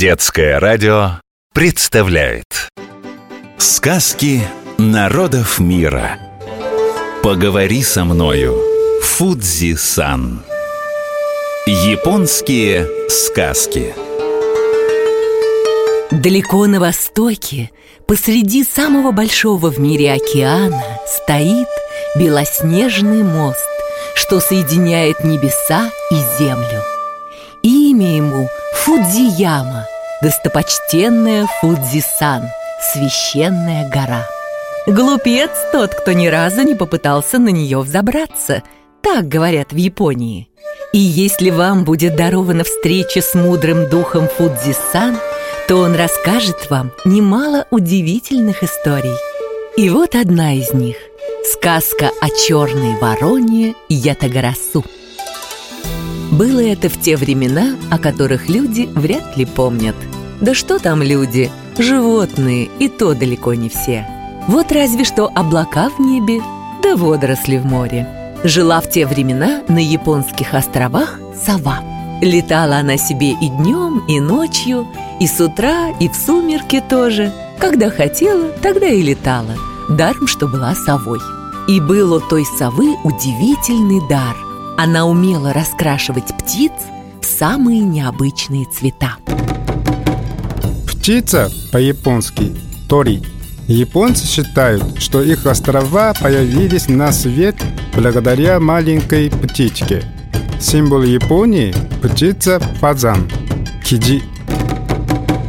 Детское радио представляет. Сказки народов мира. Поговори со мною Фудзи-сан. Японские сказки. Далеко на востоке, посреди самого большого в мире океана, стоит белоснежный мост, что соединяет небеса и землю. Имя ему Фудзияма, достопочтенная Фудзисан, священная гора. Глупец тот, кто ни разу не попытался на нее взобраться, так говорят в Японии. И если вам будет дарована встреча с мудрым духом Фудзисан, то он расскажет вам немало удивительных историй. И вот одна из них – сказка о черной вороне Ятагарасу. Было это в те времена, о которых люди вряд ли помнят. Да что там люди, животные, и то далеко не все. Вот разве что облака в небе, да водоросли в море. Жила в те времена на японских островах сова. Летала она себе и днем, и ночью, и с утра, и в сумерки тоже. Когда хотела, тогда и летала, даром, что была совой. И был у той совы удивительный дар – она умела раскрашивать птиц в самые необычные цвета. Птица по-японски – тори. Японцы считают, что их острова появились на свет благодаря маленькой птичке. Символ Японии – птица фазан – киджи.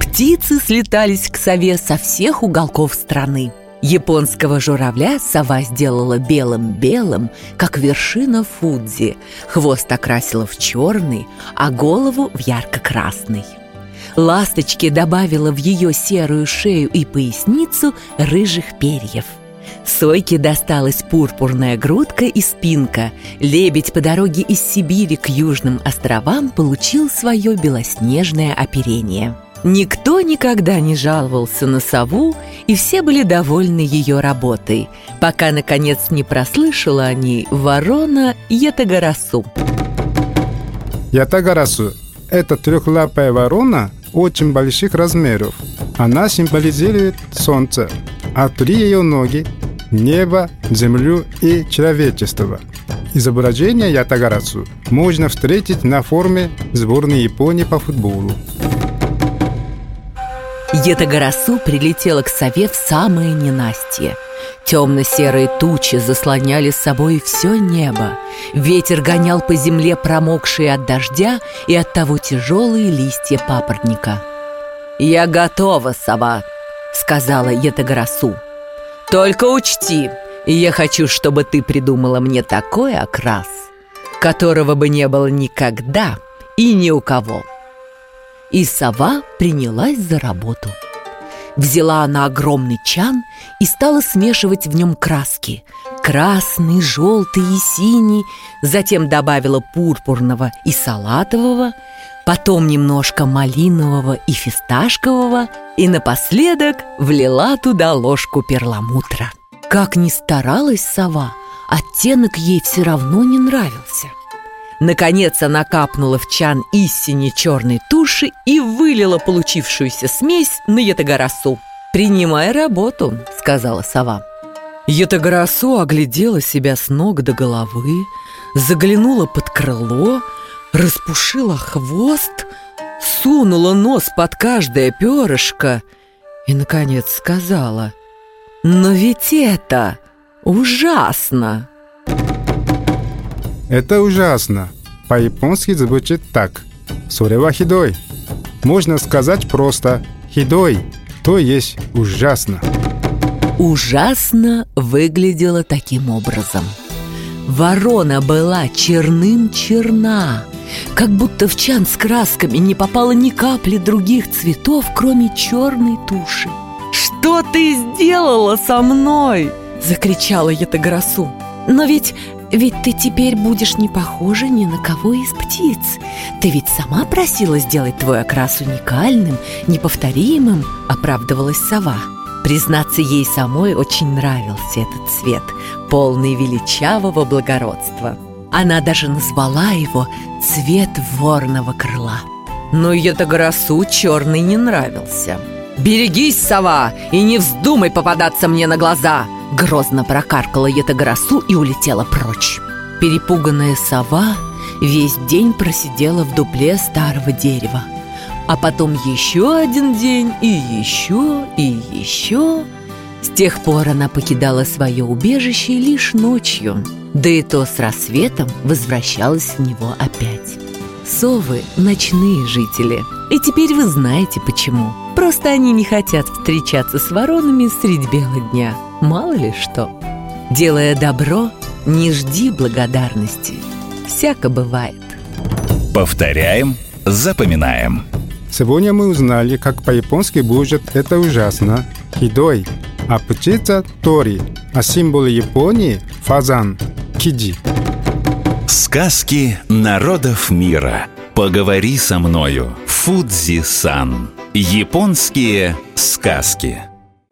Птицы слетались к сове со всех уголков страны – Японского журавля сова сделала белым-белым, как вершина Фудзи. Хвост окрасила в черный, а голову в ярко-красный. Ласточке добавила в ее серую шею и поясницу рыжих перьев. Сойке досталась пурпурная грудка и спинка. Лебедь по дороге из Сибири к Южным островам получил свое белоснежное оперение. Никто никогда не жаловался на сову, и все были довольны ее работой, пока, наконец, не прослышала они ворона Ятагарасу. Ятагарасу – это трехлапая ворона очень больших размеров. Она символизирует солнце, а три ее ноги – небо, землю и человечество. Изображение Ятагарасу можно встретить на форме сборной Японии по футболу. Етагарасу прилетела к сове в самое ненастье. Темно-серые тучи заслоняли с собой все небо. Ветер гонял по земле промокшие от дождя и от того тяжелые листья папоротника. «Я готова, сова», — сказала Етагарасу. «Только учти, я хочу, чтобы ты придумала мне такой окрас, которого бы не было никогда и ни у кого». И сова принялась за работу. Взяла она огромный чан и стала смешивать в нем краски. Красный, желтый и синий, затем добавила пурпурного и салатового, потом немножко малинового и фисташкового, и напоследок влила туда ложку перламутра. Как ни старалась сова, оттенок ей все равно не нравился – Наконец она капнула в чан истине черной туши и вылила получившуюся смесь на Ятагарасу. «Принимай работу», — сказала сова. Ятагарасу оглядела себя с ног до головы, заглянула под крыло, распушила хвост, сунула нос под каждое перышко и, наконец, сказала «Но ведь это ужасно!» Это ужасно. По-японски звучит так. Сурева хидой. Можно сказать просто хидой, то есть ужасно. Ужасно выглядело таким образом. Ворона была черным-черна, как будто в чан с красками не попало ни капли других цветов, кроме черной туши. «Что ты сделала со мной?» – закричала Ятагарасу. «Но ведь ведь ты теперь будешь не похожа ни на кого из птиц. Ты ведь сама просила сделать твой окрас уникальным, неповторимым, оправдывалась сова. Признаться, ей самой очень нравился этот цвет, полный величавого благородства. Она даже назвала его «цвет ворного крыла». Но Ятагоросу черный не нравился. «Берегись, сова, и не вздумай попадаться мне на глаза!» Грозно прокаркала Ятагоросу и улетела прочь. Перепуганная сова весь день просидела в дупле старого дерева. А потом еще один день, и еще, и еще. С тех пор она покидала свое убежище лишь ночью, да и то с рассветом возвращалась в него опять. Совы – ночные жители, и теперь вы знаете почему. Просто они не хотят встречаться с воронами средь бела дня, мало ли что. Делая добро, не жди благодарности. Всяко бывает. Повторяем, запоминаем. Сегодня мы узнали, как по-японски будет «это ужасно» – хидой, а птица – тори, а символ Японии – фазан – киди. Сказки народов мира. Поговори со мною. Фудзи-сан. Японские сказки.